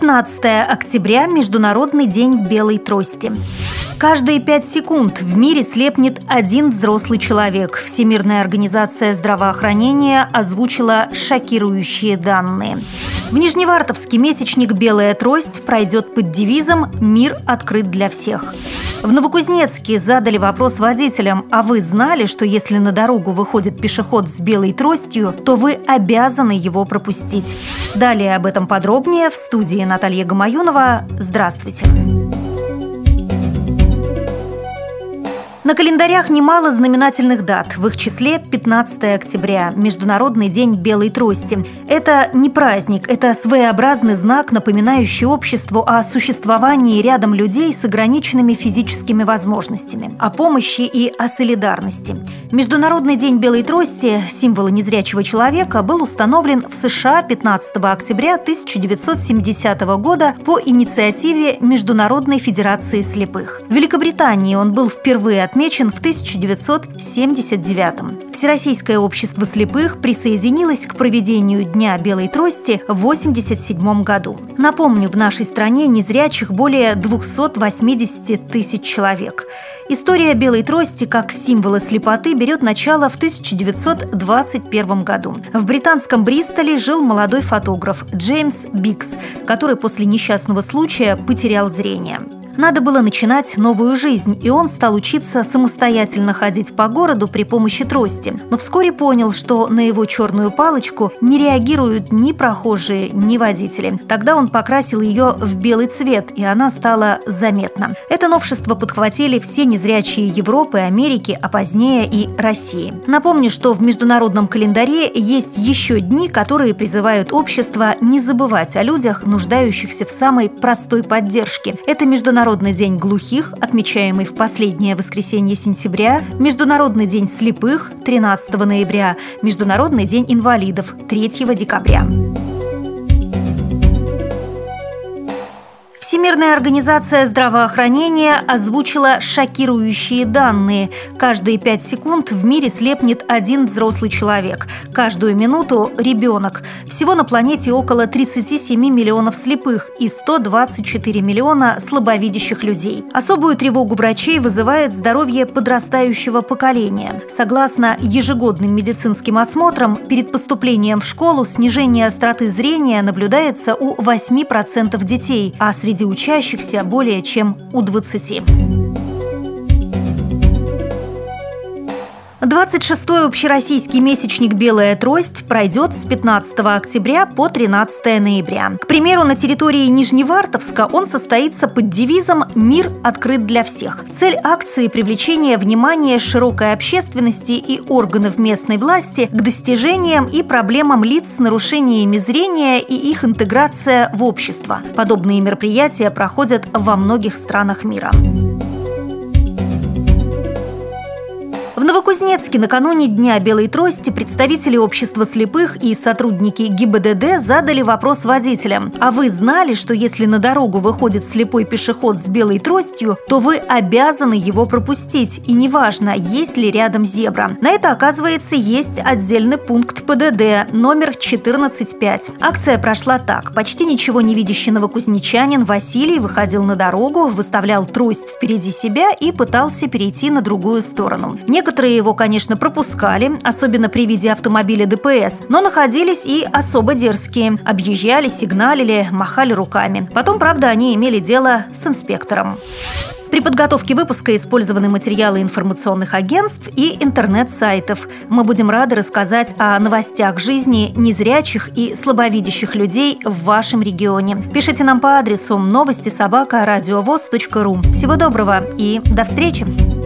15 октября – Международный день белой трости. Каждые пять секунд в мире слепнет один взрослый человек. Всемирная организация здравоохранения озвучила шокирующие данные. В Нижневартовске месячник «Белая трость» пройдет под девизом «Мир открыт для всех». В Новокузнецке задали вопрос водителям, а вы знали, что если на дорогу выходит пешеход с белой тростью, то вы обязаны его пропустить? Далее об этом подробнее в студии Наталья Гамаюнова. Здравствуйте! На календарях немало знаменательных дат. В их числе 15 октября – Международный день белой трости. Это не праздник, это своеобразный знак, напоминающий обществу о существовании рядом людей с ограниченными физическими возможностями, о помощи и о солидарности. Международный день белой трости, символа незрячего человека, был установлен в США 15 октября 1970 года по инициативе Международной Федерации слепых. В Великобритании он был впервые отмечен отмечен в 1979 -м. Всероссийское общество слепых присоединилось к проведению Дня белой трости в 1987 году. Напомню, в нашей стране незрячих более 280 тысяч человек. История белой трости как символа слепоты берет начало в 1921 году. В британском Бристоле жил молодой фотограф Джеймс Бикс, который после несчастного случая потерял зрение. Надо было начинать новую жизнь, и он стал учиться самостоятельно ходить по городу при помощи трости. Но вскоре понял, что на его черную палочку не реагируют ни прохожие, ни водители. Тогда он покрасил ее в белый цвет, и она стала заметна. Это новшество подхватили все незрячие Европы, Америки, а позднее и России. Напомню, что в международном календаре есть еще дни, которые призывают общество не забывать о людях, нуждающихся в самой простой поддержке. Это международный Международный день глухих, отмечаемый в последнее воскресенье сентября, Международный день слепых 13 ноября, Международный день инвалидов 3 декабря. Всемирная организация здравоохранения озвучила шокирующие данные. Каждые пять секунд в мире слепнет один взрослый человек. Каждую минуту – ребенок. Всего на планете около 37 миллионов слепых и 124 миллиона слабовидящих людей. Особую тревогу врачей вызывает здоровье подрастающего поколения. Согласно ежегодным медицинским осмотрам, перед поступлением в школу снижение остроты зрения наблюдается у 8% детей, а среди учащихся более чем у 20. 26-й общероссийский месячник «Белая трость» пройдет с 15 октября по 13 ноября. К примеру, на территории Нижневартовска он состоится под девизом «Мир открыт для всех». Цель акции – привлечение внимания широкой общественности и органов местной власти к достижениям и проблемам лиц с нарушениями зрения и их интеграция в общество. Подобные мероприятия проходят во многих странах мира. Новокузнецке накануне Дня белой трости представители общества слепых и сотрудники ГИБДД задали вопрос водителям. А вы знали, что если на дорогу выходит слепой пешеход с белой тростью, то вы обязаны его пропустить, и неважно, есть ли рядом зебра. На это, оказывается, есть отдельный пункт ПДД номер 14.5. Акция прошла так. Почти ничего не видящий новокузнечанин Василий выходил на дорогу, выставлял трость впереди себя и пытался перейти на другую сторону. Некоторые Некоторые его, конечно, пропускали, особенно при виде автомобиля ДПС, но находились и особо дерзкие. Объезжали, сигналили, махали руками. Потом, правда, они имели дело с инспектором. При подготовке выпуска использованы материалы информационных агентств и интернет-сайтов. Мы будем рады рассказать о новостях жизни незрячих и слабовидящих людей в вашем регионе. Пишите нам по адресу новости собака ру. Всего доброго и до встречи!